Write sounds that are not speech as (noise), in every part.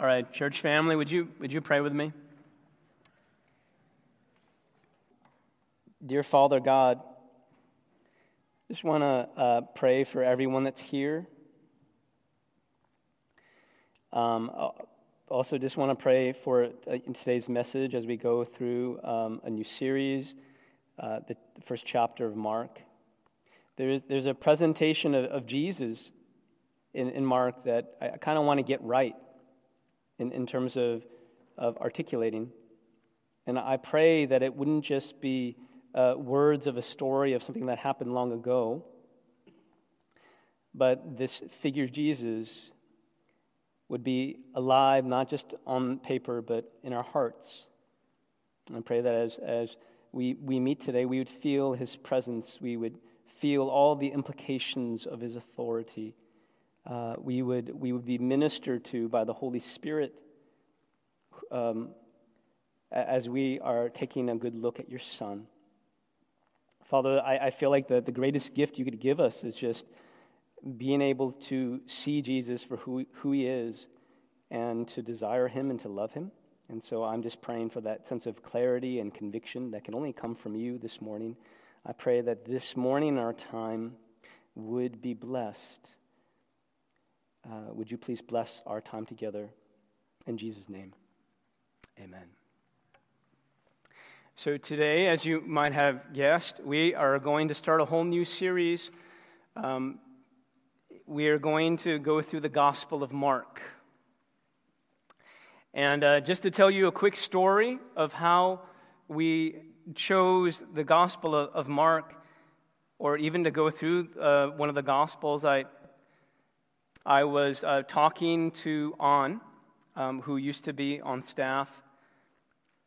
All right, church family, would you, would you pray with me? Dear Father God, just want to uh, pray for everyone that's here. Um, also, just want to pray for uh, today's message as we go through um, a new series, uh, the first chapter of Mark. There is, there's a presentation of, of Jesus in, in Mark that I kind of want to get right in, in terms of, of articulating. And I pray that it wouldn't just be uh, words of a story of something that happened long ago, but this figure Jesus would be alive not just on paper, but in our hearts. And I pray that as, as we, we meet today, we would feel his presence, we would feel all the implications of his authority uh, we, would, we would be ministered to by the Holy Spirit um, as we are taking a good look at your Son. Father, I, I feel like the, the greatest gift you could give us is just being able to see Jesus for who, who he is and to desire him and to love him. And so I'm just praying for that sense of clarity and conviction that can only come from you this morning. I pray that this morning our time would be blessed uh, would you please bless our time together? In Jesus' name, amen. So, today, as you might have guessed, we are going to start a whole new series. Um, we are going to go through the Gospel of Mark. And uh, just to tell you a quick story of how we chose the Gospel of, of Mark, or even to go through uh, one of the Gospels, I I was uh, talking to An, um, who used to be on staff.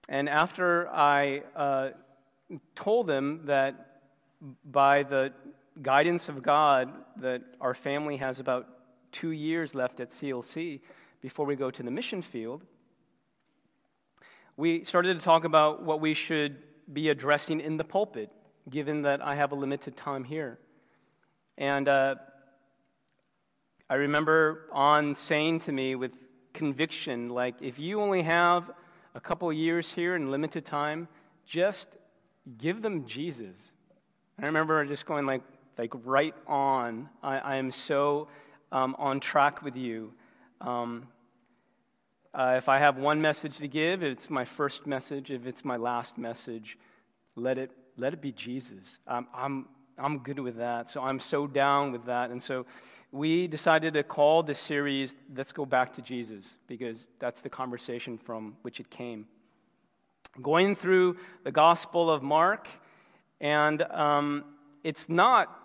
And after I uh, told them that by the guidance of God, that our family has about two years left at CLC before we go to the mission field, we started to talk about what we should be addressing in the pulpit, given that I have a limited time here. And uh, I remember On saying to me with conviction, like, if you only have a couple years here in limited time, just give them Jesus. I remember just going like, like right on. I, I am so um, on track with you. Um, uh, if I have one message to give, it's my first message. If it's my last message, let it let it be Jesus. Um, I'm I'm good with that. So I'm so down with that. And so we decided to call this series Let's Go Back to Jesus because that's the conversation from which it came. Going through the Gospel of Mark, and um, it's not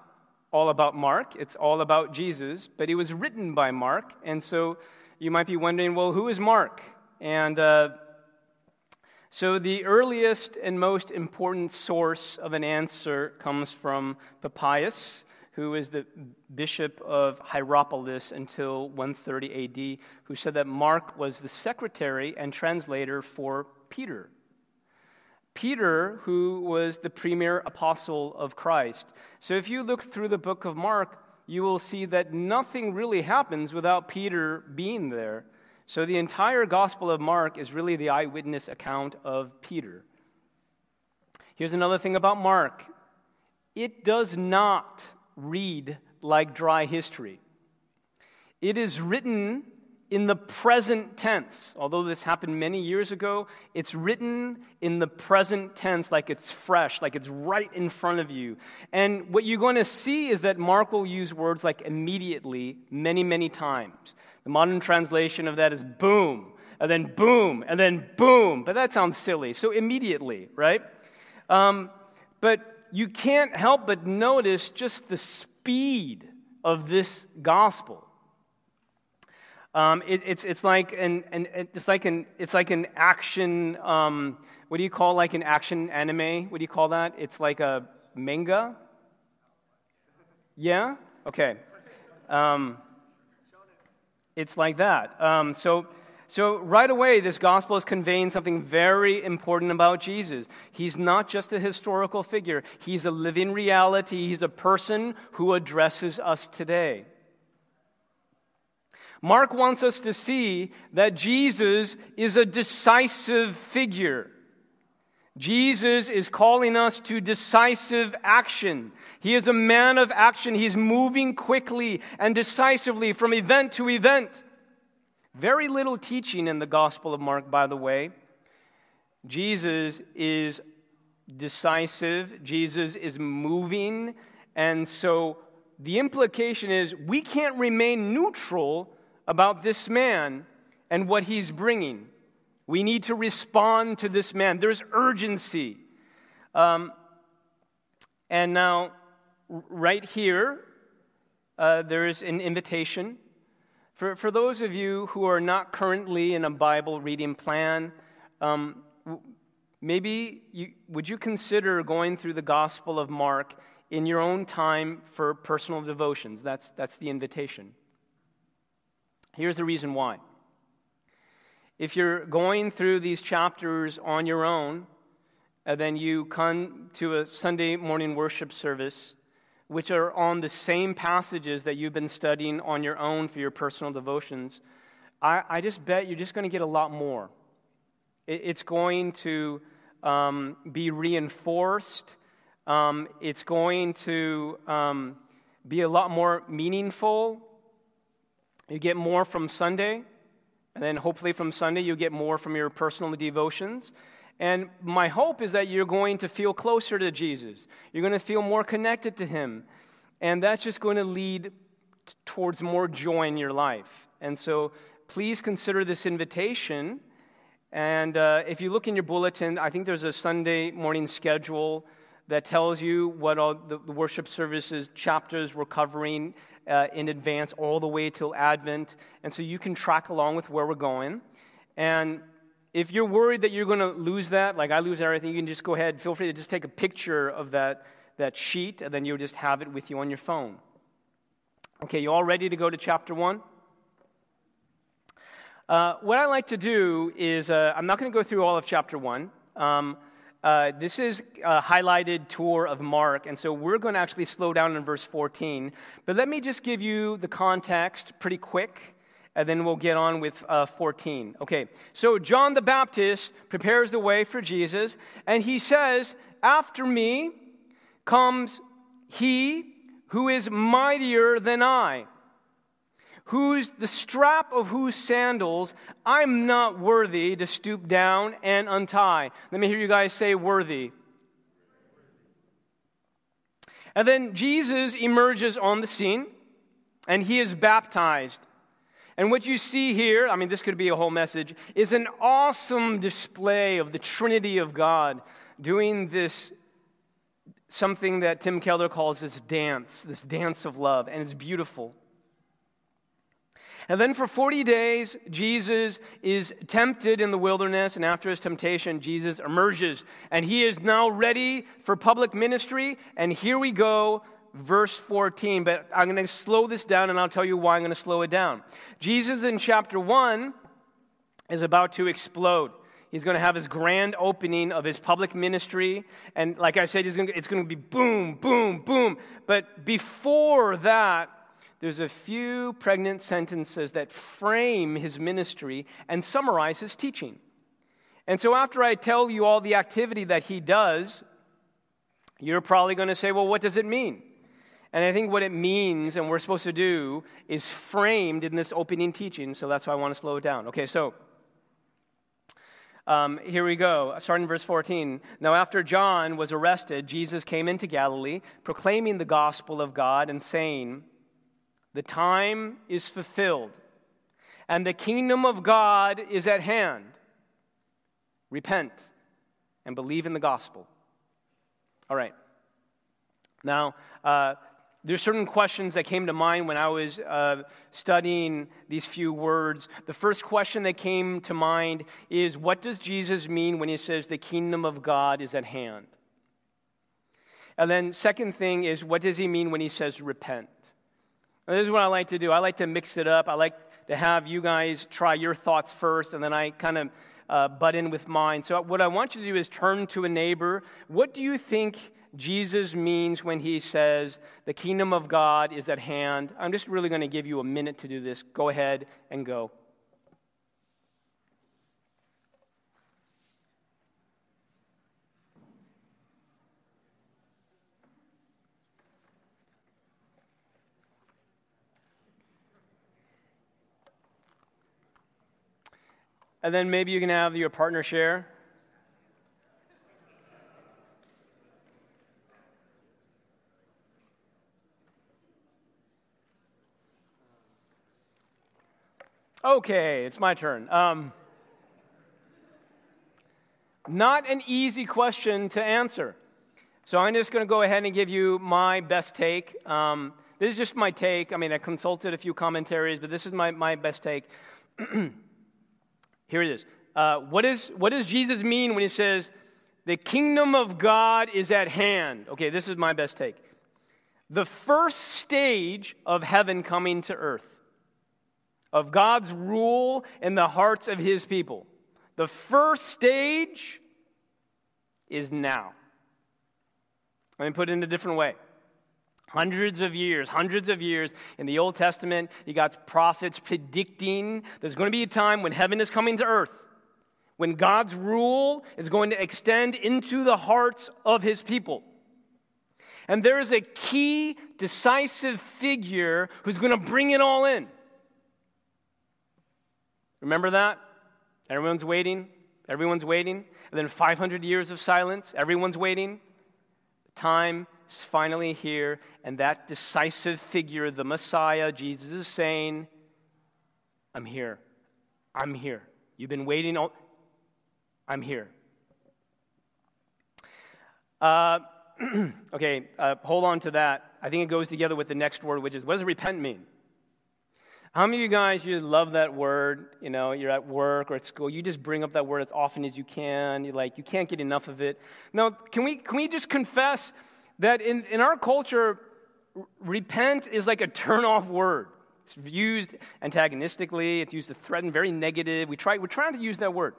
all about Mark, it's all about Jesus, but it was written by Mark. And so you might be wondering, well, who is Mark? And uh, so, the earliest and most important source of an answer comes from Papias, who is the bishop of Hierapolis until 130 AD, who said that Mark was the secretary and translator for Peter. Peter, who was the premier apostle of Christ. So, if you look through the book of Mark, you will see that nothing really happens without Peter being there. So the entire Gospel of Mark is really the eyewitness account of Peter. Here's another thing about Mark it does not read like dry history. It is written in the present tense. Although this happened many years ago, it's written in the present tense like it's fresh, like it's right in front of you. And what you're going to see is that Mark will use words like immediately many, many times. The modern translation of that is boom, and then boom, and then boom. But that sounds silly. So immediately, right? Um, but you can't help but notice just the speed of this gospel. Um, it, it's, it's like an, an, it's like an it's like an action. Um, what do you call like an action anime? What do you call that? It's like a manga. Yeah. Okay. Um, it's like that. Um, so, so, right away, this gospel is conveying something very important about Jesus. He's not just a historical figure, he's a living reality. He's a person who addresses us today. Mark wants us to see that Jesus is a decisive figure. Jesus is calling us to decisive action. He is a man of action. He's moving quickly and decisively from event to event. Very little teaching in the Gospel of Mark, by the way. Jesus is decisive, Jesus is moving, and so the implication is we can't remain neutral about this man and what he's bringing. We need to respond to this man. There's urgency. Um, and now, right here, uh, there is an invitation. For, for those of you who are not currently in a Bible reading plan, um, maybe you, would you consider going through the Gospel of Mark in your own time for personal devotions? That's, that's the invitation. Here's the reason why. If you're going through these chapters on your own, and then you come to a Sunday morning worship service, which are on the same passages that you've been studying on your own for your personal devotions, I, I just bet you're just going to get a lot more. It, it's going to um, be reinforced, um, it's going to um, be a lot more meaningful. You get more from Sunday, and then hopefully from Sunday, you get more from your personal devotions. And my hope is that you're going to feel closer to Jesus. You're going to feel more connected to Him. And that's just going to lead t- towards more joy in your life. And so please consider this invitation. And uh, if you look in your bulletin, I think there's a Sunday morning schedule that tells you what all the, the worship services chapters we're covering uh, in advance all the way till Advent. And so you can track along with where we're going. And if you're worried that you're going to lose that, like I lose everything, you can just go ahead, feel free to just take a picture of that, that sheet, and then you'll just have it with you on your phone. Okay, you all ready to go to chapter 1? Uh, what I like to do is, uh, I'm not going to go through all of chapter 1. Um, uh, this is a highlighted tour of Mark, and so we're going to actually slow down in verse 14. But let me just give you the context pretty quick, and then we'll get on with uh, 14. Okay, so John the Baptist prepares the way for Jesus, and he says, After me comes he who is mightier than I whose the strap of whose sandals I'm not worthy to stoop down and untie. Let me hear you guys say worthy. And then Jesus emerges on the scene and he is baptized. And what you see here, I mean, this could be a whole message, is an awesome display of the Trinity of God doing this something that Tim Keller calls this dance, this dance of love, and it's beautiful. And then for 40 days, Jesus is tempted in the wilderness, and after his temptation, Jesus emerges, and he is now ready for public ministry. And here we go, verse 14. But I'm going to slow this down, and I'll tell you why I'm going to slow it down. Jesus in chapter 1 is about to explode. He's going to have his grand opening of his public ministry. And like I said, it's going to be boom, boom, boom. But before that, there's a few pregnant sentences that frame his ministry and summarize his teaching. And so, after I tell you all the activity that he does, you're probably going to say, well, what does it mean? And I think what it means and we're supposed to do is framed in this opening teaching, so that's why I want to slow it down. Okay, so um, here we go, starting in verse 14. Now, after John was arrested, Jesus came into Galilee, proclaiming the gospel of God and saying, the time is fulfilled, and the kingdom of God is at hand. Repent and believe in the gospel. All right. Now, uh, there's certain questions that came to mind when I was uh, studying these few words. The first question that came to mind is what does Jesus mean when he says the kingdom of God is at hand? And then, second thing is what does he mean when he says repent? This is what I like to do. I like to mix it up. I like to have you guys try your thoughts first, and then I kind of uh, butt in with mine. So, what I want you to do is turn to a neighbor. What do you think Jesus means when he says the kingdom of God is at hand. I'm just really going to give you a minute to do this. Go ahead and go. And then maybe you can have your partner share. Okay, it's my turn. Um, not an easy question to answer. So I'm just going to go ahead and give you my best take. Um, this is just my take. I mean, I consulted a few commentaries, but this is my, my best take. (clears throat) Here it is. Uh, what, is what does Jesus mean when he says, the kingdom of God is at hand? Okay, this is my best take. The first stage of heaven coming to earth, of God's rule in the hearts of his people. The first stage is now. Let me put it in a different way. Hundreds of years, hundreds of years in the Old Testament, you got prophets predicting there's going to be a time when heaven is coming to earth, when God's rule is going to extend into the hearts of his people. And there is a key, decisive figure who's going to bring it all in. Remember that? Everyone's waiting. Everyone's waiting. And then 500 years of silence. Everyone's waiting. Time is finally here, and that decisive figure, the Messiah, Jesus is saying, I'm here. I'm here. You've been waiting. All- I'm here. Uh, (clears throat) okay, uh, hold on to that. I think it goes together with the next word, which is what does repent mean? How many of you guys you love that word? You know, you're at work or at school, you just bring up that word as often as you can. You're like, you can't get enough of it. Now, can we can we just confess that in, in our culture, repent is like a turn off word. It's used antagonistically, it's used to threaten, very negative. We try, we're trying to use that word.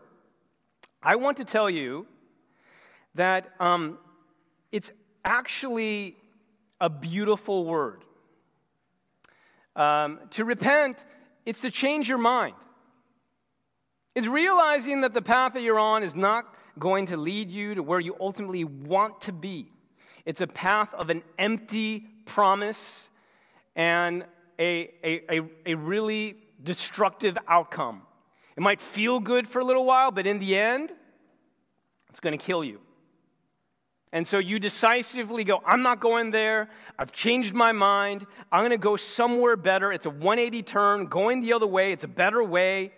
I want to tell you that um, it's actually a beautiful word. Um, to repent, it's to change your mind. It's realizing that the path that you're on is not going to lead you to where you ultimately want to be. It's a path of an empty promise and a, a, a, a really destructive outcome. It might feel good for a little while, but in the end, it's going to kill you. And so you decisively go, I'm not going there. I've changed my mind. I'm going to go somewhere better. It's a 180 turn, going the other way. It's a better way.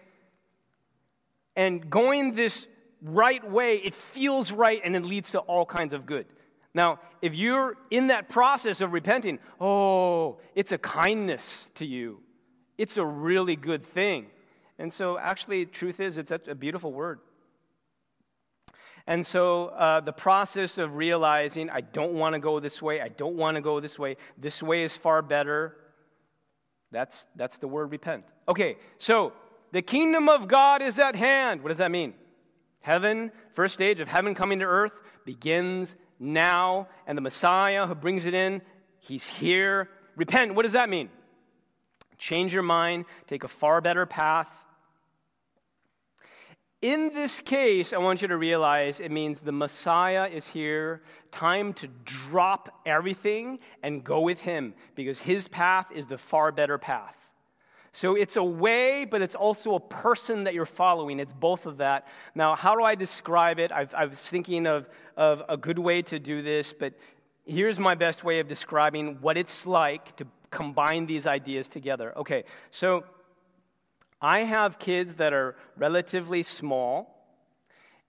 And going this right way, it feels right and it leads to all kinds of good. Now, if you're in that process of repenting, oh, it's a kindness to you. It's a really good thing. And so, actually, truth is, it's a beautiful word. And so, uh, the process of realizing, I don't want to go this way, I don't want to go this way, this way is far better, that's, that's the word repent. Okay, so the kingdom of God is at hand. What does that mean? Heaven, first stage of heaven coming to earth, begins now, and the Messiah who brings it in, he's here. Repent, what does that mean? Change your mind, take a far better path. In this case, I want you to realize it means the Messiah is here, time to drop everything and go with him because his path is the far better path. So it's a way, but it's also a person that you're following. It's both of that. Now, how do I describe it? I've, I was thinking of, of a good way to do this, but here's my best way of describing what it's like to combine these ideas together. Okay, so I have kids that are relatively small.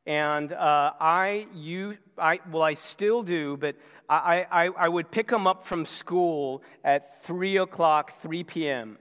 And uh, I, you, I, well, I still do, but I, I, I would pick them up from school at 3 o'clock, 3 p.m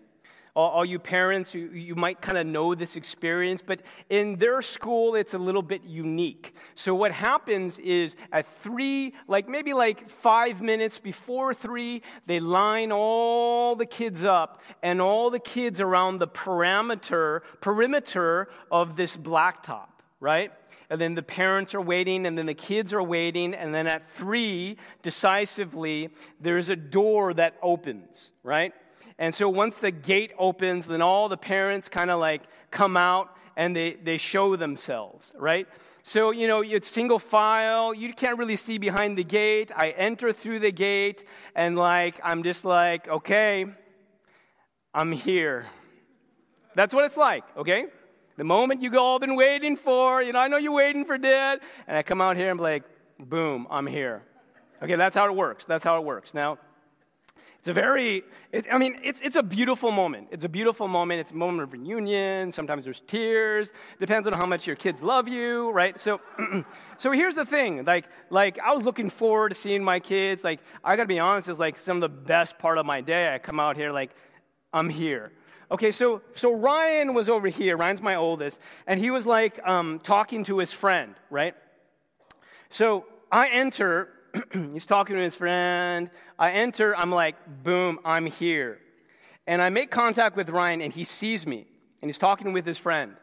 all, all you parents, you, you might kind of know this experience, but in their school, it's a little bit unique. So what happens is at three, like maybe like five minutes before three, they line all the kids up and all the kids around the perimeter, perimeter of this blacktop. right? And then the parents are waiting, and then the kids are waiting, and then at three, decisively, there's a door that opens, right? And so once the gate opens, then all the parents kind of like come out and they, they show themselves, right? So, you know, it's single file. You can't really see behind the gate. I enter through the gate, and like, I'm just like, okay, I'm here. That's what it's like, okay? The moment you go, all been waiting for, you know, I know you're waiting for dad, and I come out here and be like, boom, I'm here. Okay, that's how it works. That's how it works. Now, it's a very, it, I mean, it's, it's a beautiful moment. It's a beautiful moment. It's a moment of reunion. Sometimes there's tears. Depends on how much your kids love you, right? So, (clears throat) so here's the thing. Like, like I was looking forward to seeing my kids. Like, I gotta be honest, it's like some of the best part of my day. I come out here like, I'm here. Okay, so, so Ryan was over here. Ryan's my oldest. And he was like um, talking to his friend, right? So I enter, (clears throat) he's talking to his friend. I enter, I'm like, boom, I'm here. And I make contact with Ryan, and he sees me, and he's talking with his friend.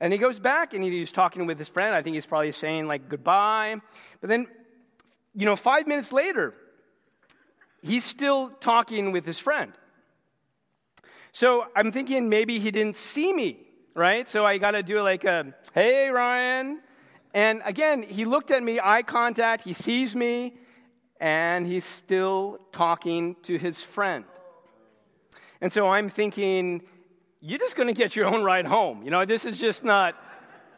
And he goes back, and he's talking with his friend. I think he's probably saying, like, goodbye. But then, you know, five minutes later, he's still talking with his friend. So I'm thinking maybe he didn't see me, right? So I got to do like a, hey, Ryan. And again, he looked at me, eye contact, he sees me, and he's still talking to his friend. And so I'm thinking, you're just going to get your own ride home. You know, this is just not,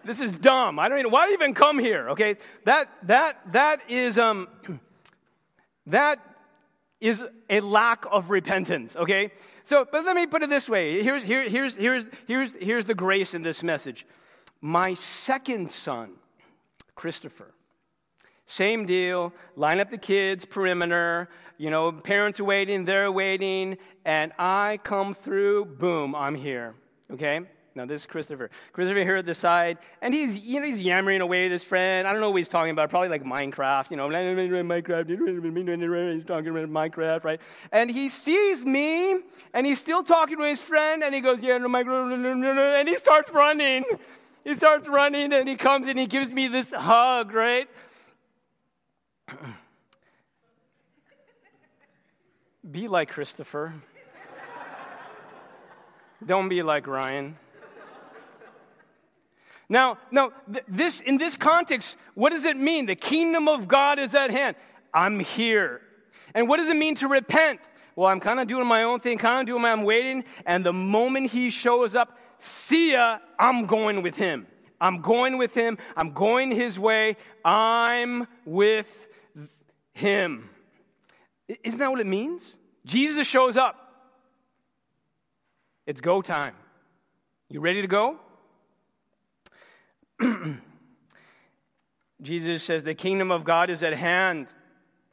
this is dumb. I don't even, why even come here? Okay, that, that, that is, um, (clears throat) that is a lack of repentance, okay? So, but let me put it this way. Here's, here, here's, here's, here's, here's the grace in this message. My second son, Christopher, same deal. Line up the kids, perimeter. You know, parents are waiting, they're waiting, and I come through, boom, I'm here. Okay? Now this is Christopher. Christopher here at the side, and he's you know he's yammering away with his friend. I don't know what he's talking about. Probably like Minecraft, you know, (laughs) Minecraft. He's talking about Minecraft, right? And he sees me, and he's still talking to his friend, and he goes, "Yeah, Minecraft," (laughs) and he starts running. He starts running, and he comes and he gives me this hug, right? (clears throat) Be like Christopher. Don't be like Ryan. Now, now th- this, in this context, what does it mean? The kingdom of God is at hand. I'm here. And what does it mean to repent? Well, I'm kind of doing my own thing, kind of doing my, I'm waiting, and the moment he shows up, see ya, I'm going with him. I'm going with him. I'm going his way. I'm with him. Isn't that what it means? Jesus shows up. It's go time. You ready to go? (clears throat) Jesus says, The kingdom of God is at hand.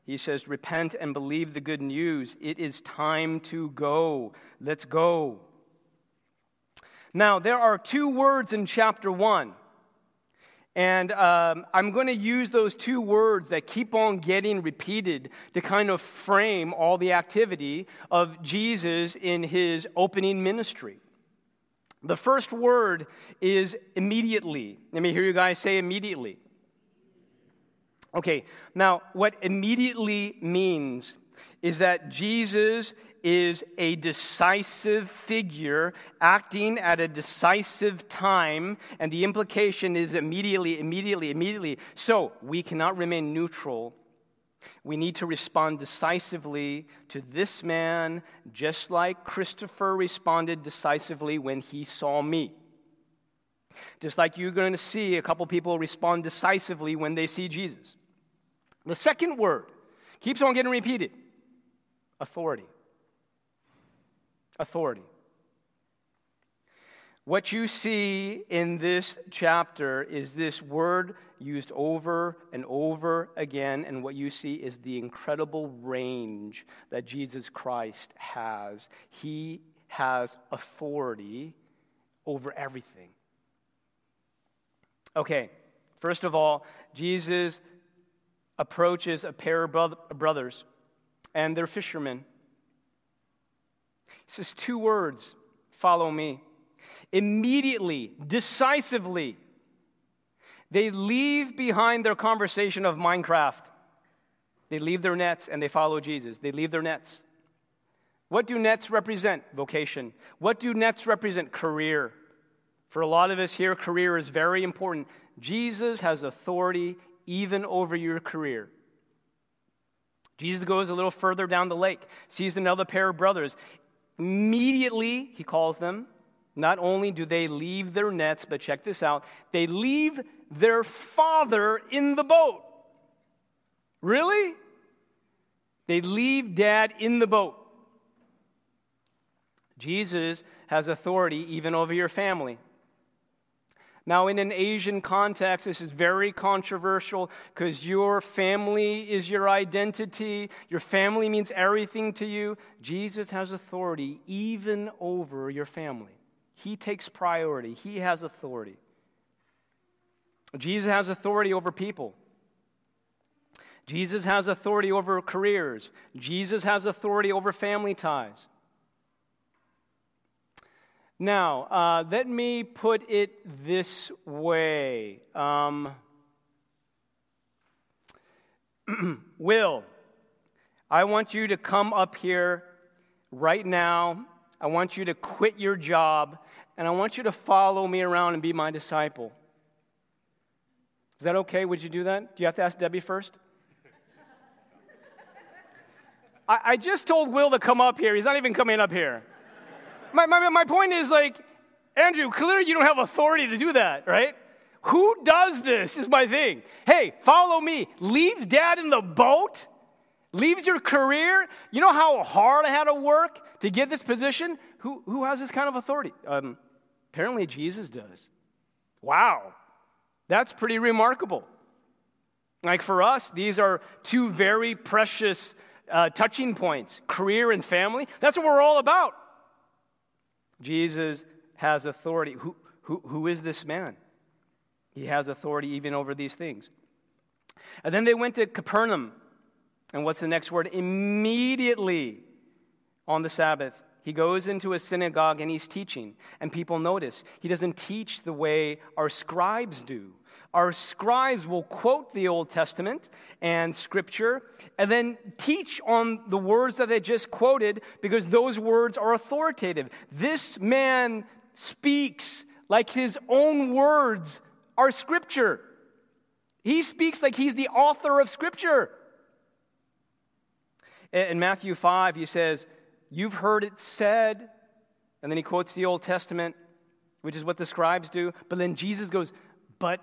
He says, Repent and believe the good news. It is time to go. Let's go. Now, there are two words in chapter one. And um, I'm going to use those two words that keep on getting repeated to kind of frame all the activity of Jesus in his opening ministry. The first word is immediately. Let me hear you guys say immediately. Okay, now what immediately means is that Jesus is a decisive figure acting at a decisive time, and the implication is immediately, immediately, immediately. So we cannot remain neutral we need to respond decisively to this man, just like Christopher responded decisively when he saw me. Just like you're going to see a couple people respond decisively when they see Jesus. The second word keeps on getting repeated authority. Authority. What you see in this chapter is this word used over and over again, and what you see is the incredible range that Jesus Christ has. He has authority over everything. Okay, first of all, Jesus approaches a pair of brothers, and they're fishermen. He says two words follow me. Immediately, decisively, They leave behind their conversation of Minecraft. They leave their nets and they follow Jesus. They leave their nets. What do nets represent? Vocation. What do nets represent? Career. For a lot of us here, career is very important. Jesus has authority even over your career. Jesus goes a little further down the lake, sees another pair of brothers. Immediately, he calls them. Not only do they leave their nets, but check this out they leave their father in the boat. Really? They leave dad in the boat. Jesus has authority even over your family. Now, in an Asian context, this is very controversial because your family is your identity. Your family means everything to you. Jesus has authority even over your family. He takes priority, He has authority. Jesus has authority over people. Jesus has authority over careers. Jesus has authority over family ties. Now, uh, let me put it this way. Um, (clears throat) Will, I want you to come up here right now. I want you to quit your job, and I want you to follow me around and be my disciple. Is that okay? Would you do that? Do you have to ask Debbie first? (laughs) I, I just told Will to come up here. He's not even coming up here my, my, my point is like, Andrew, clearly you don't have authority to do that, right? Who does this is my thing. Hey, follow me. Leaves dad in the boat? Leaves your career? You know how hard I had to work to get this position? Who, who has this kind of authority? Um, apparently, Jesus does. Wow. That's pretty remarkable. Like for us, these are two very precious uh, touching points career and family. That's what we're all about. Jesus has authority. Who, who, who is this man? He has authority even over these things. And then they went to Capernaum. And what's the next word? Immediately on the Sabbath, he goes into a synagogue and he's teaching. And people notice he doesn't teach the way our scribes do. Our scribes will quote the Old Testament and Scripture and then teach on the words that they just quoted because those words are authoritative. This man speaks like his own words are Scripture. He speaks like he's the author of Scripture. In Matthew 5, he says, You've heard it said, and then he quotes the Old Testament, which is what the scribes do. But then Jesus goes, But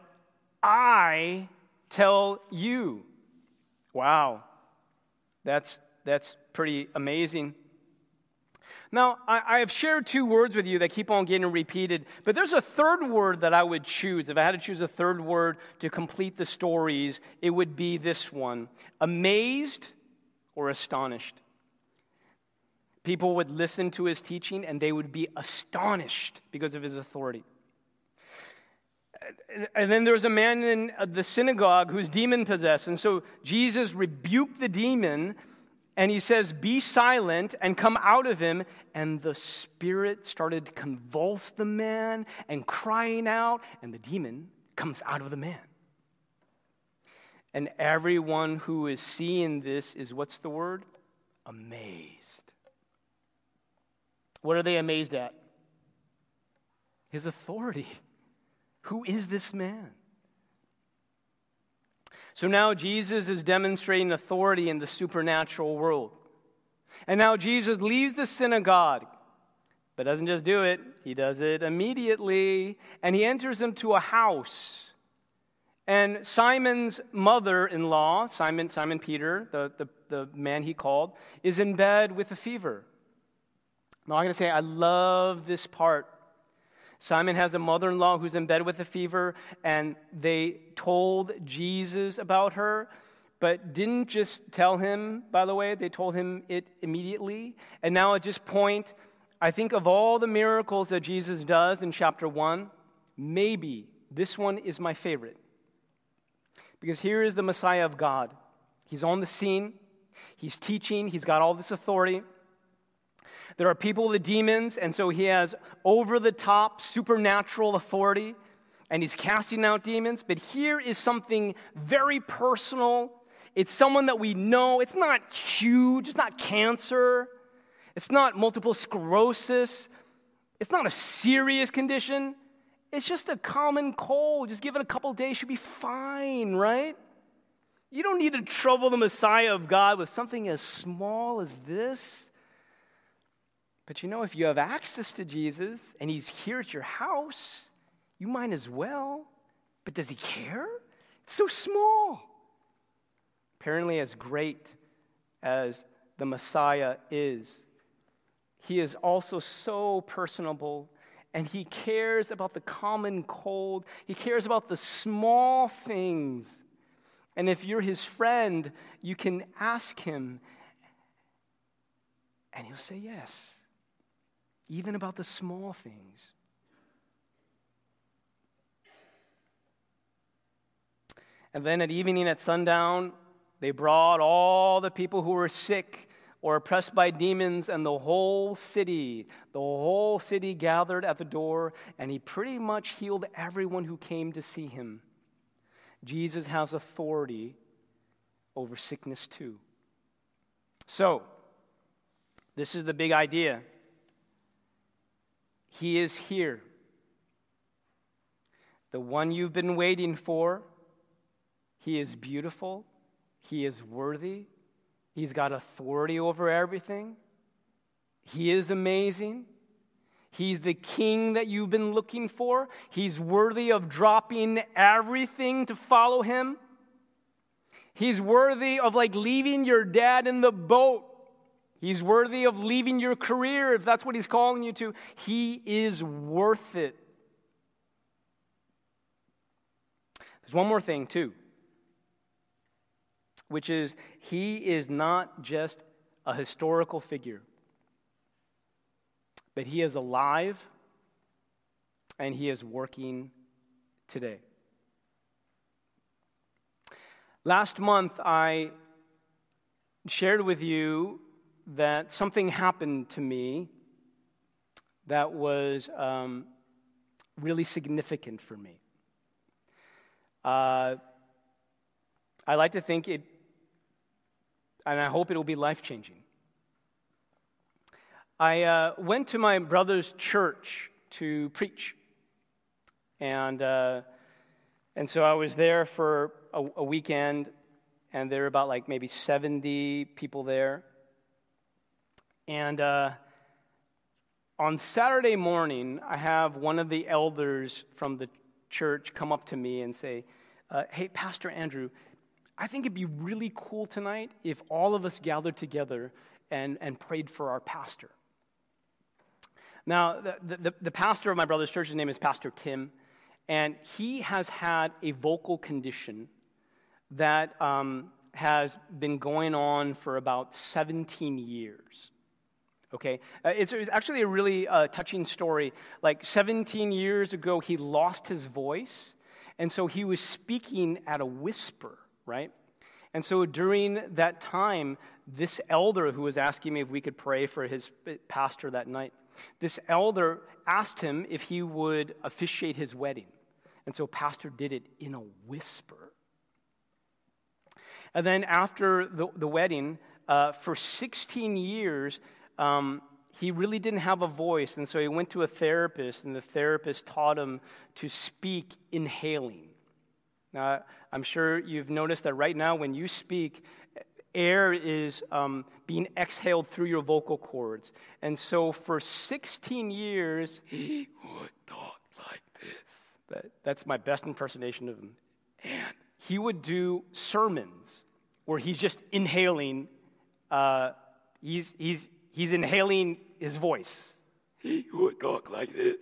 I tell you. Wow. That's, that's pretty amazing. Now, I, I, have shared two words with you that keep on getting repeated, but there's a third word that I would choose. If I had to choose a third word to complete the stories, it would be this one amazed or astonished. People would listen to his teaching and they would be astonished because of his authority and then there was a man in the synagogue who's demon possessed. And so Jesus rebuked the demon and he says, Be silent and come out of him. And the spirit started to convulse the man and crying out, and the demon comes out of the man. And everyone who is seeing this is what's the word? Amazed. What are they amazed at? His authority. Who is this man? So now Jesus is demonstrating authority in the supernatural world. And now Jesus leaves the synagogue, but doesn't just do it, he does it immediately. And he enters into a house. And Simon's mother in law, Simon, Simon Peter, the, the, the man he called, is in bed with a fever. Now I'm going to say, I love this part Simon has a mother in law who's in bed with a fever, and they told Jesus about her, but didn't just tell him, by the way, they told him it immediately. And now at this point, I think of all the miracles that Jesus does in chapter 1, maybe this one is my favorite. Because here is the Messiah of God. He's on the scene, he's teaching, he's got all this authority. There are people with demons, and so he has over the top supernatural authority. and he's casting out demons. But here is something very personal. It's someone that we know. It's not huge, it's not cancer, it's not multiple sclerosis, it's not a serious condition. It's just a common cold. Just give it a couple days, should be fine, right? You don't need to trouble the Messiah of God with something as small as this. But you know, if you have access to Jesus and he's here at your house, you might as well. But does he care? It's so small. Apparently, as great as the Messiah is, he is also so personable and he cares about the common cold. He cares about the small things. And if you're his friend, you can ask him, and he'll say yes, even about the small things. And then at evening at sundown, they brought all the people who were sick or oppressed by demons, and the whole city, the whole city gathered at the door, and he pretty much healed everyone who came to see him. Jesus has authority over sickness too. So, this is the big idea. He is here. The one you've been waiting for. He is beautiful. He is worthy. He's got authority over everything. He is amazing. He's the king that you've been looking for. He's worthy of dropping everything to follow him. He's worthy of like leaving your dad in the boat. He's worthy of leaving your career if that's what he's calling you to. He is worth it. There's one more thing, too which is he is not just a historical figure, but he is alive and he is working today. Last month, I shared with you that something happened to me that was um, really significant for me. Uh, I like to think it and I hope it will be life changing. I uh, went to my brother's church to preach. And, uh, and so I was there for a, a, weekend, and there were about like maybe 70 people there. And uh, on Saturday morning, I have one of the elders from the church come up to me and say, uh, Hey, Pastor Andrew, I think it'd be really cool tonight if all of us gathered together and, and prayed for our pastor. Now, the, the, the pastor of my brother's church, his name is Pastor Tim, and he has had a vocal condition that um, has been going on for about 17 years. Okay? Uh, it's, it's, actually a really uh, touching story. Like 17 years ago, he lost his voice, and so he was speaking at a whisper right? And so during that time, this elder who was asking me if we could pray for his pastor that night, this elder asked him if he would officiate his wedding. And so pastor did it in a whisper. And then after the, the wedding, uh, for 16 years, um, he really didn't have a voice. And so he went to a therapist, and the therapist taught him to speak inhaling. Now, I'm sure you've noticed that right now when you speak, air is um, being exhaled through your vocal cords. And so for 16 years, (gasps) he would talk like this. That, that's my best impersonation of him. And he would do sermons where he's just inhaling, uh, he's, he's, he's inhaling his voice. He would talk like this.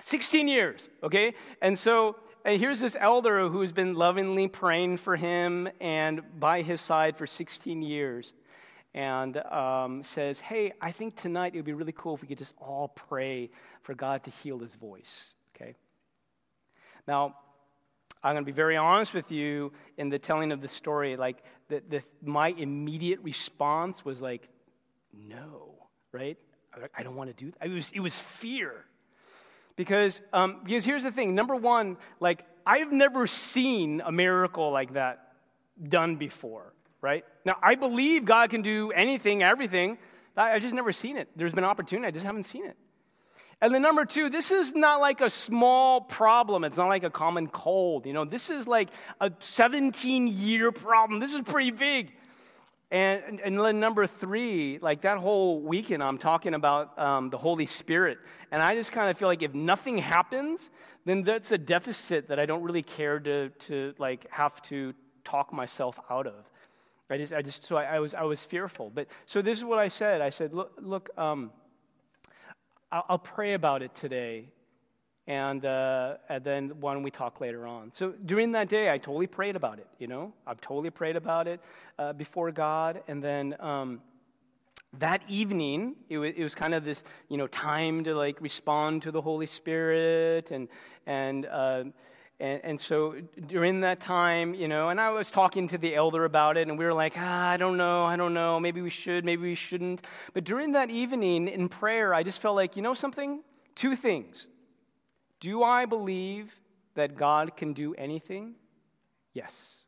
16 years, okay? And so and here's this elder who's been lovingly praying for him and by his side for 16 years and um, says, Hey, I think tonight it would be really cool if we could just all pray for God to heal his voice. Okay? Now, I'm going to be very honest with you in the telling of the story. Like, the, the, my immediate response was like, no, right? I don't want to do that. It was, it was fear. Because, um, because here's the thing number one, like, I've never seen a miracle like that done before, right? Now, I believe God can do anything, everything. I've just never seen it. There's been opportunity, I just haven't seen it. And then number two, this is not like a small problem. It's not like a common cold. You know, this is like a 17 year problem. This is pretty big. And, and then number three, like that whole weekend, I'm talking about um, the Holy Spirit. And I just kind of feel like if nothing happens, then that's a deficit that I don't really care to, to like have to talk myself out of. I just, I just so I, I was, I was fearful. But so this is what I said. I said, look, look um, I'll, I'll pray about it today. And, uh, and then don't we talk later on? So during that day, I totally prayed about it, you know? I've totally prayed about it uh, before God. And then um, that evening, it was, it was kind of this, you know, time to like respond to the Holy Spirit and, and, uh, and, and, so during that time, you know, and I was talking to the elder about it, and we were like, ah, I don't know, I don't know, maybe we should, maybe we shouldn't. But during that evening in prayer, I just felt like, you know something? Two things. Do I believe that God can do anything? Yes.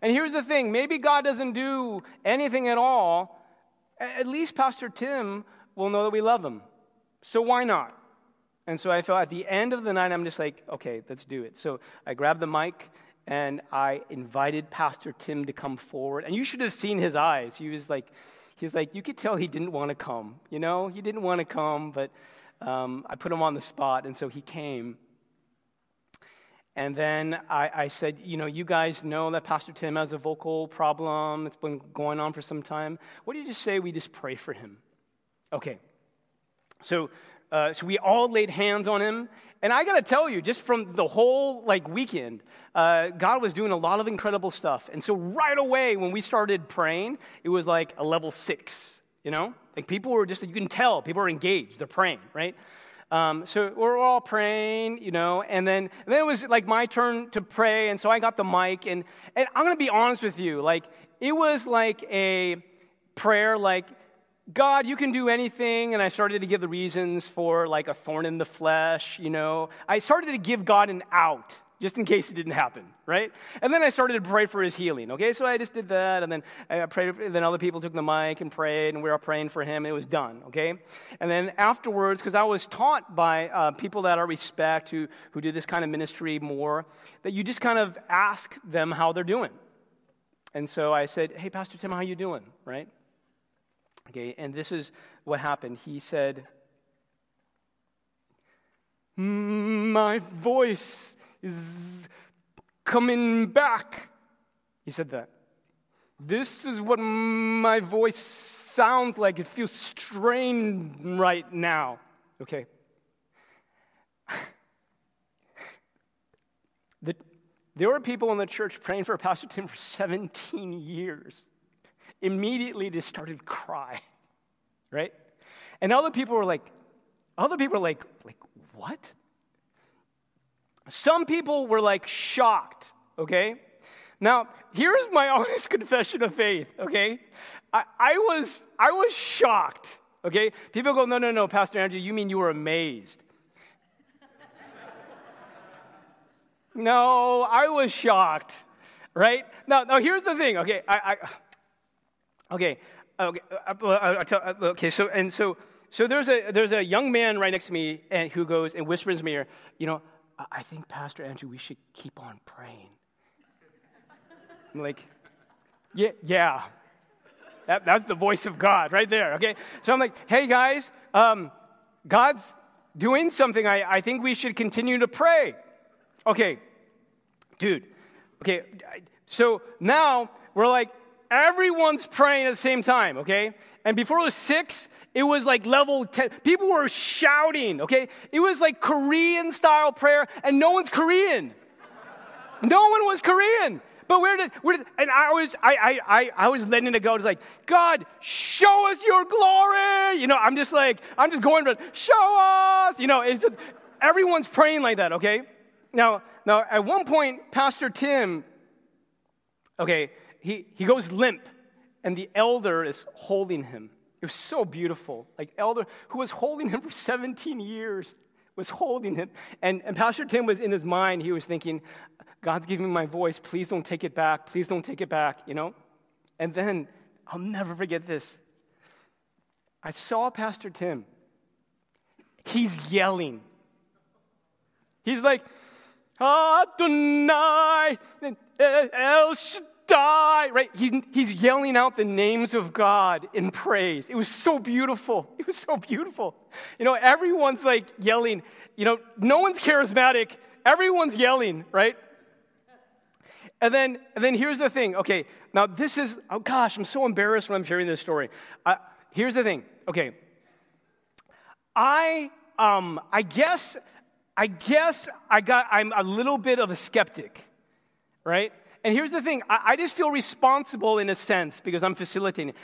And here's the thing maybe God doesn't do anything at all. At least Pastor Tim will know that we love him. So why not? And so I felt at the end of the night, I'm just like, okay, let's do it. So I grabbed the mic and I invited Pastor Tim to come forward. And you should have seen his eyes. He was like, he was like, you could tell he didn't want to come. You know, he didn't want to come, but um, I put him on the spot, and so he came. And then I, I, said, you know, you guys know that Pastor Tim has a vocal problem. It's been going on for some time. What do you just say we just pray for him? Okay. So uh, so we all laid hands on him. And I got to tell you, just from the whole like weekend, uh, God was doing a lot of incredible stuff. And so right away, when we started praying, it was like a level six. You know, like people were just you can tell people are engaged. They're praying, right? Um, so we're all praying, you know, and then, and then it was like my turn to pray, and so I got the mic, and, and I'm gonna be honest with you, like it was like a prayer, like God, you can do anything. And I started to give the reasons for like a thorn in the flesh, you know. I started to give God an out just in case it didn't happen, right? And then I started to pray for his healing, okay? So I just did that, and then I prayed, then other people took the mic and prayed, and we were praying for him, and it was done, okay? And then afterwards, because I was taught by uh, people that I respect who, who do this kind of ministry more, that you just kind of ask them how they're doing. And so I said, hey, Pastor Tim, how you doing, right? Okay, and this is what happened. He said, My voice is coming back. He said that. This is what my voice sounds like. It feels strained right now. Okay. the, there were people in the church praying for Pastor Tim for 17 years immediately they started to cry, right? And other people were like, other people were like, like, what? Some people were like shocked, okay? Now, here's my (laughs) honest confession of faith, okay? I, I, was, I was shocked, okay? People go, no, no, no, Pastor Andrew, you mean you were amazed. (laughs) no, I was shocked, right? Now, now here's the thing, okay? I, I Okay, okay, uh, uh, uh, okay. So and so, so there's a there's a young man right next to me, and who goes and whispers in my ear, you know, I think Pastor Andrew, we should keep on praying. I'm like, yeah, yeah. That, that's the voice of God right there. Okay, so I'm like, hey guys, um, God's doing something. I, I think we should continue to pray. Okay, dude. Okay, so now we're like Everyone's praying at the same time, okay? And before it was six, it was like level 10. People were shouting, okay? It was like Korean style prayer, and no one's Korean. no one was Korean. But where did, where did and I was, I, I, I, was letting it go. It's like, God, show us your glory. You know, I'm just like, I'm just going, but show us. You know, it's just, everyone's praying like that, okay? Now, now, at one point, Pastor Tim, okay, he, he goes limp, and the elder is holding him. It was so beautiful. Like, elder who was holding him for 17 years was holding him. And, and Pastor Tim was in his mind, he was thinking, God's giving me my voice. Please don't take it back. Please don't take it back, you know? And then I'll never forget this. I saw Pastor Tim. He's yelling. He's like, Adonai, El Shaddai, right? He's, he's yelling out the names of God in praise. It was so beautiful. (laughs) It was so beautiful. You know, everyone's like yelling. You know, no one's charismatic. Everyone's yelling, right? And then, and then here's the thing. Okay, now this is, oh gosh, I'm so embarrassed when I'm sharing this story. Uh, here's the thing. Okay, I, um, I guess, I guess I got, I'm a little bit of a skeptic, right? And here's the thing. I, I just feel responsible in a sense because I'm facilitating.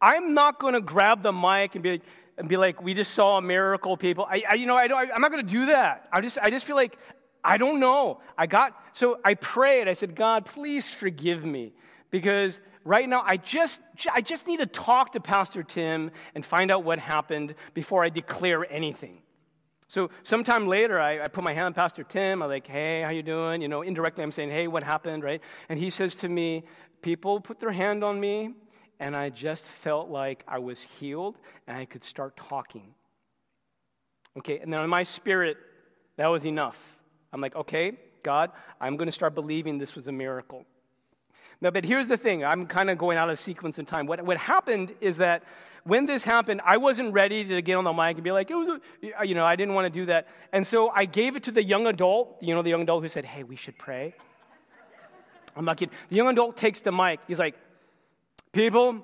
I'm not going to grab the mic and be like, and be like, we just saw a miracle, people. I, I you know, I don't, I, I'm not going to do that. I just, I just feel like I don't know. I got, so I prayed. I said, God, please forgive me because right now I just, I just need to talk to Pastor Tim and find out what happened before I declare anything. So sometime later, I, I, put my hand on Pastor Tim. I'm like, hey, how you doing? You know, indirectly I'm saying, hey, what happened, right? And he says to me, people put their hand on me, and I just felt like I was healed and I could start talking. Okay, and then in my spirit, that was enough. I'm like, okay, God, I'm going to start believing this was a miracle. Now, but here's the thing I'm kind of going out of sequence in time. What, what happened is that when this happened, I wasn't ready to get on the mic and be like, it was you know, I didn't want to do that. And so I gave it to the young adult, you know, the young adult who said, hey, we should pray. I'm not kidding. The young adult takes the mic. He's like, people,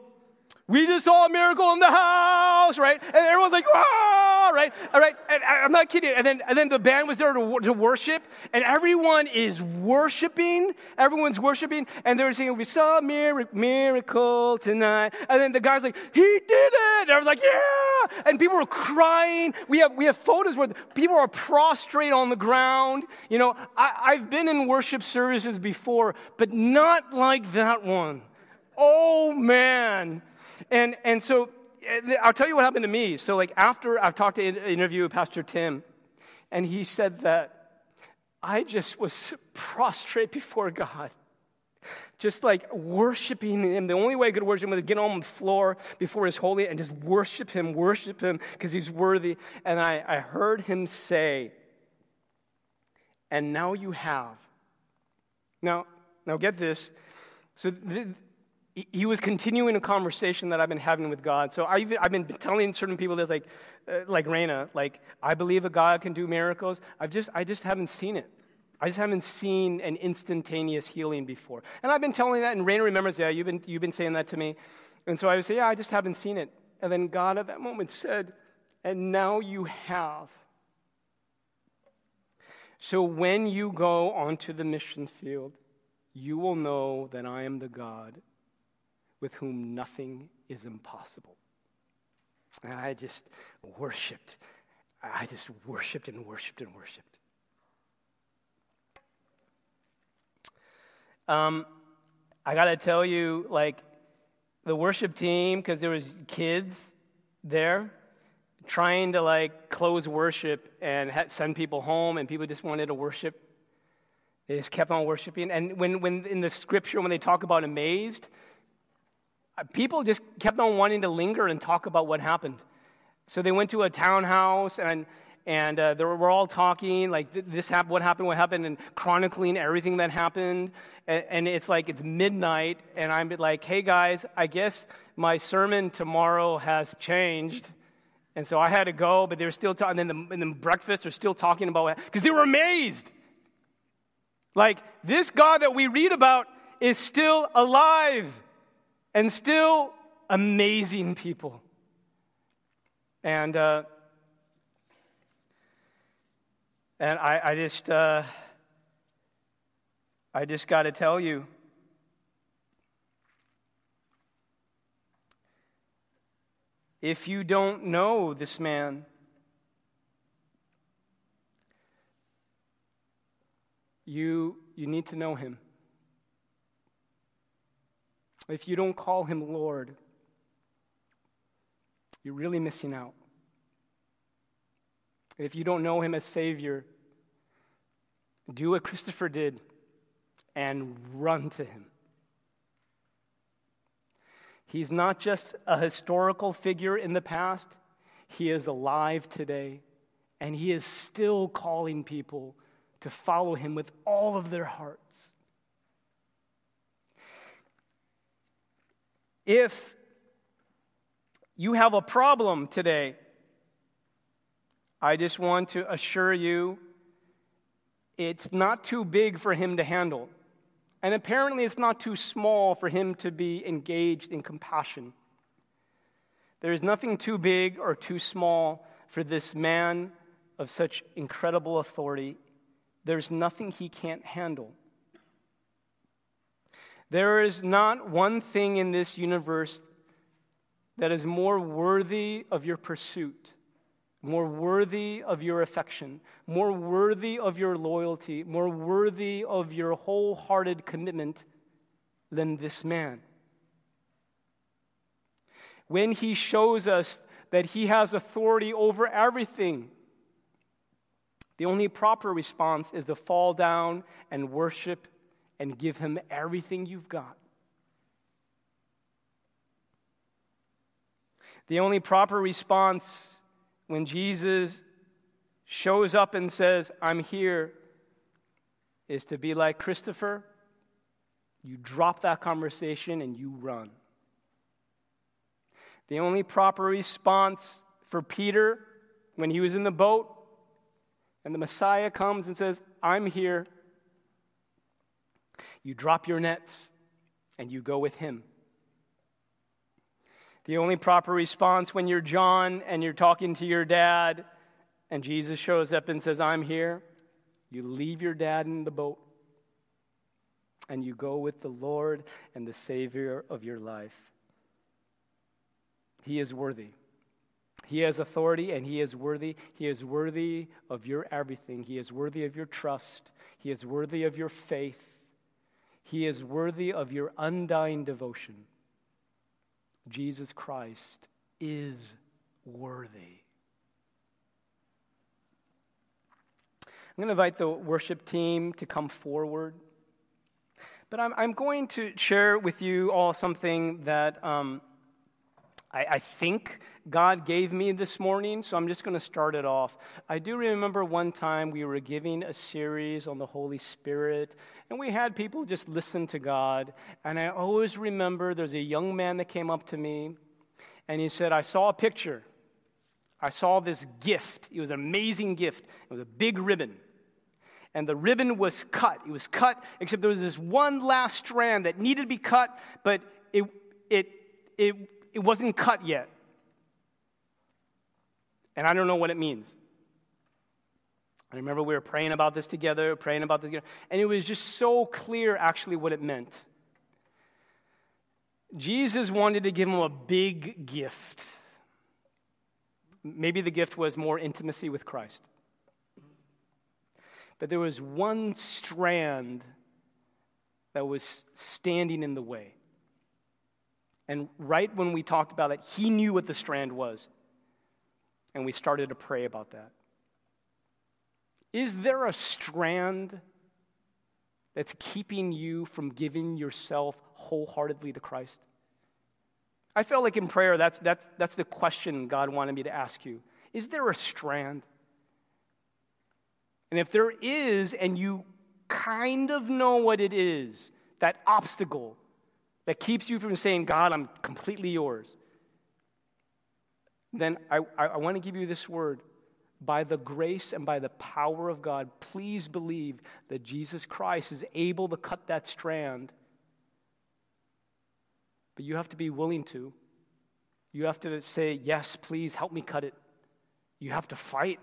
we just saw a miracle in the house, right? And everyone's like, ah, right? All right. And uh, I'm not kidding. And then, and then the band was there to, to worship, and everyone is worshiping. Everyone's worshiping, and they're saying, we saw a miracle tonight. And then the guy's like, he did it. And I was like, yeah. And people were crying. We have, we have photos where people are prostrate on the ground. You know, I, I've been in worship services before, but not like that one. Oh, man and, and so I'll tell you what happened to me. So, like, after I've talked to interview with Pastor Tim, and he said that I just was prostrate (laughs) before God. Just like worshiping Him. The only way I could worship Him was get on the floor before His holy and just worship Him, worship Him because He's worthy. And I, I heard Him say, and now you have. Now, now get this. So th- he was continuing a conversation that I've been having with God. So I've, I've been telling certain people this, like, uh, like Raina, like, I believe a God can do miracles. I've just, I just haven't seen it. I just haven't seen an instantaneous healing before. And I've been telling that, and Raina remembers, yeah, you've been, you've been saying that to me. And so I would say, yeah, I just haven't seen it. And then God at that moment said, and now you have. So when you go onto the mission field, you will know that I am the God with whom nothing is impossible. And I just worshiped. I just worshiped and worshiped and worshiped. Um, I got to tell you, like, the worship team, because there was kids there trying to, like, close worship and send people home, and people just wanted to worship. They just kept on worshiping. And when, when in the scripture, when they talk about amazed, people just kept on wanting to linger and talk about what happened. So they went to a townhouse and and uh, they were all talking like this happened, what happened, what happened, and chronicling everything that happened. And, and, it's like it's midnight, and I'm like, hey guys, I guess my sermon tomorrow has changed. And so I had to go, but they were still talking. And then the, and then breakfast, they're still talking about because they were amazed. Like this God that we read about is still alive and still amazing people. And, uh, and I, I just, uh, I just got to tell you, if you don't know this man, you, you need to know him if you don't call him Lord, you're really missing out. If you don't know him as Savior, do what Christopher did and run to him. He's not just a historical figure in the past, he is alive today, and he is still calling people to follow him with all of their hearts. If you have a problem today, I just want to assure you it's not too big for him to handle. And apparently, it's not too small for him to be engaged in compassion. There is nothing too big or too small for this man of such incredible authority. There's nothing he can't handle. There is not one thing in this universe that is more worthy of your pursuit more worthy of your affection, more worthy of your loyalty, more worthy of your wholehearted commitment than this man. When he shows us that he has authority over everything, the only proper response is to fall down and worship and give him everything you've got. The only proper response when Jesus shows up and says, I'm here, is to be like Christopher. You drop that conversation and you run. The only proper response for Peter when he was in the boat and the Messiah comes and says, I'm here, you drop your nets and you go with him. The only proper response when you're John and you're talking to your dad and Jesus shows up and says, I'm here, you leave your dad in the boat and you go with the Lord and the Savior of your life. He is worthy. He has authority and he is worthy. He is worthy of your everything. He is worthy of your trust. He is worthy of your faith. He is worthy of your undying devotion. Jesus Christ is worthy. I'm going to invite the worship team to come forward. But I'm, I'm going to share with you all something that um, I, I, think God gave me this morning, so I'm just going to start it off. I do remember one time we were giving a series on the Holy Spirit, and we had people just listen to God. And I always remember there's a young man that came up to me, and he said, I saw a picture. I saw this gift. It was an amazing gift. It was a big ribbon. And the ribbon was cut. It was cut, except there was this one last strand that needed to be cut, but it, it, it it wasn't cut yet. And I don't know what it means. I remember we were praying about this together, praying about this together, and it was just so clear actually what it meant. Jesus wanted to give him a big gift. Maybe the gift was more intimacy with Christ. But there was one strand that was standing in the way. And right when we talked about it, he knew what the strand was. And we started to pray about that. Is there a strand that's keeping you from giving yourself wholeheartedly to Christ? I felt like in prayer, that's, that's, that's the question God wanted me to ask you. Is there a strand? And if there is, and you kind of know what it is, that obstacle, that keeps you from saying, God, I'm completely yours, then I, I, want to give you this word. By the grace and by the power of God, please believe that Jesus Christ is able to cut that strand. But you have to be willing to. You have to say, Yes, please help me cut it. You have to fight.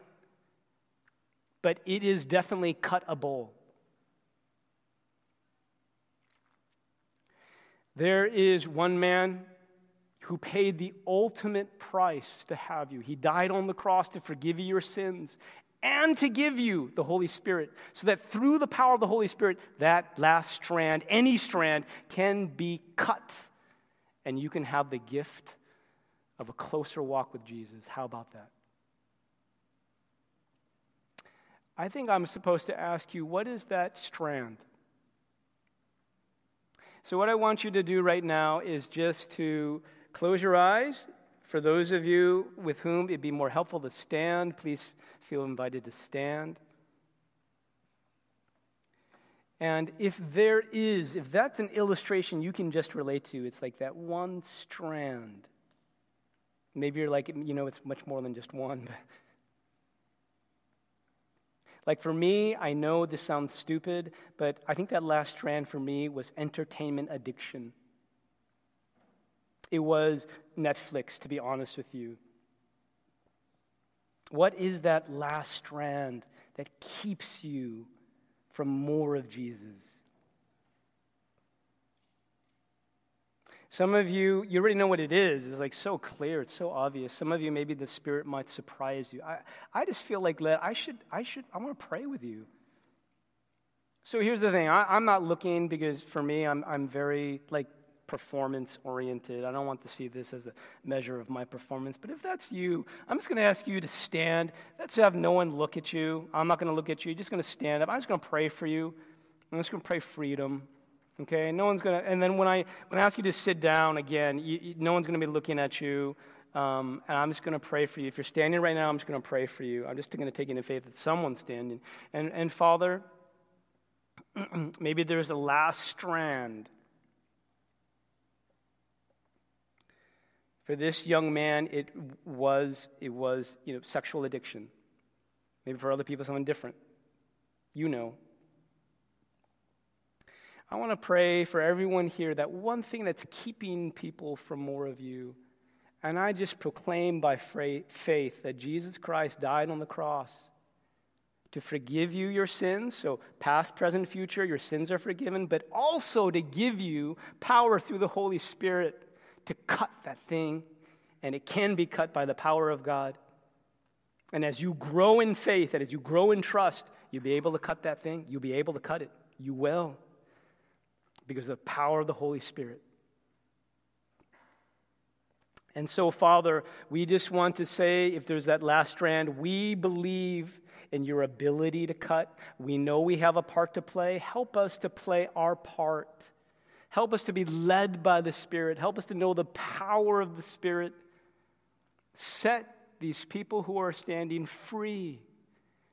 But it is definitely cuttable. There is one man who paid the ultimate price to have you. He died on the cross to forgive you your sins and to give you the Holy Spirit, so that through the power of the Holy Spirit, that last strand, any strand, can be cut, and you can have the gift of a closer walk with Jesus. How about that? I think I'm supposed to ask you, what is that strand? So, what I want you to do right now is just to close your eyes. For those of you with whom it'd be more helpful to stand, please feel invited to stand. And if there is, if that's an illustration you can just relate to, it's like that one strand. Maybe you're like, you know, it's much more than just one. Like for me, I know this sounds stupid, but I think that last strand for me was entertainment addiction. It was Netflix, to be honest with you. What is that last strand that keeps you from more of Jesus. Some of you, you already know what it is. It's like so clear, it's so obvious. Some of you, maybe the Spirit might surprise you. I, I just feel like I should, I should, I want to pray with you. So here's the thing I, am not looking because for me, I'm, I'm very like performance oriented. I don't want to see this as a measure of my performance. But if that's you, I'm just going to ask you to stand. Let's have no one look at you. I'm not going to look at you. You're just going to stand up. I'm just going to pray for you. I'm just going to pray freedom. Okay? No one's to, and then when I, when I ask you to sit down again, you, you, no one's to be looking at you. Um, and I'm just going to pray for you. If you're standing right now, I'm just going to pray for you. I'm just going to take into faith that someone's standing. And, and Father, (clears throat) maybe there's a last strand For this young man, it was, it was you know, sexual addiction. Maybe for other people, something different. You know. I want to pray for everyone here that one thing that's keeping people from more of you, and I just proclaim by faith that Jesus Christ died on the cross to forgive you your sins, so past, present, future, your sins are forgiven, but also to give you power through the Holy Spirit to cut that thing, and it can be cut by the power of God. And as you grow in faith and as you grow in trust, you'll be able to cut that thing. You'll be able to cut it. You will. Because of the power of the Holy Spirit. And so, Father, we just want to say if there's that last strand, we believe in your ability to cut. We know we have a part to play. Help us to play our part Help us to be led by the Spirit. Help us to know the power of the Spirit. Set these people who are standing free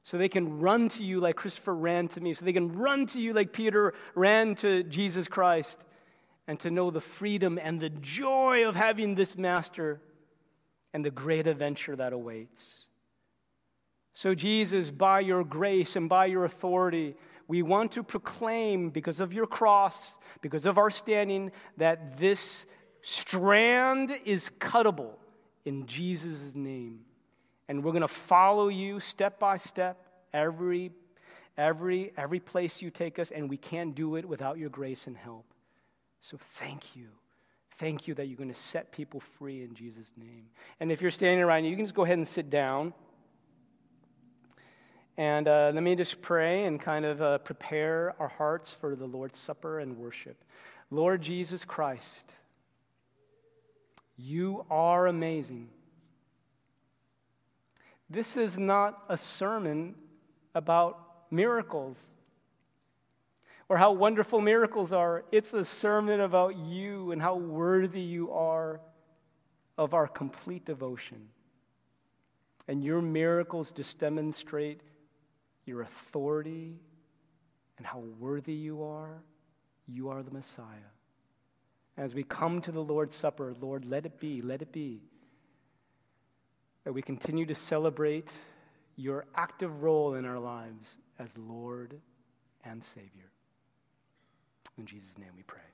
so they can run to you like Christopher ran to me, so they can run to you like Peter ran to Jesus Christ, and to know the freedom and the joy of having this master and the great adventure that awaits. So, Jesus, by your grace and by your authority, we want to proclaim, because of your cross, because of our standing, that this strand is cuttable in Jesus' name. And we're going to follow you step by step, every, every, every place you take us, and we can't do it without your grace and help. So thank you. Thank you that you're going to set people free in Jesus' name. And if you're standing around, you can just go ahead and sit down. And uh, let me just pray and kind of uh, prepare our hearts for the Lord's Supper and worship. Lord Jesus Christ, you are amazing. This is not a sermon about miracles or how wonderful miracles are. It's a sermon about you and how worthy you are of our complete devotion. And your miracles just demonstrate your authority, and how worthy you are, you are the Messiah. As we come to the Lord's Supper, Lord, let it be, let it be that we continue to celebrate your active role in our lives as Lord and Savior. In Jesus' name we pray.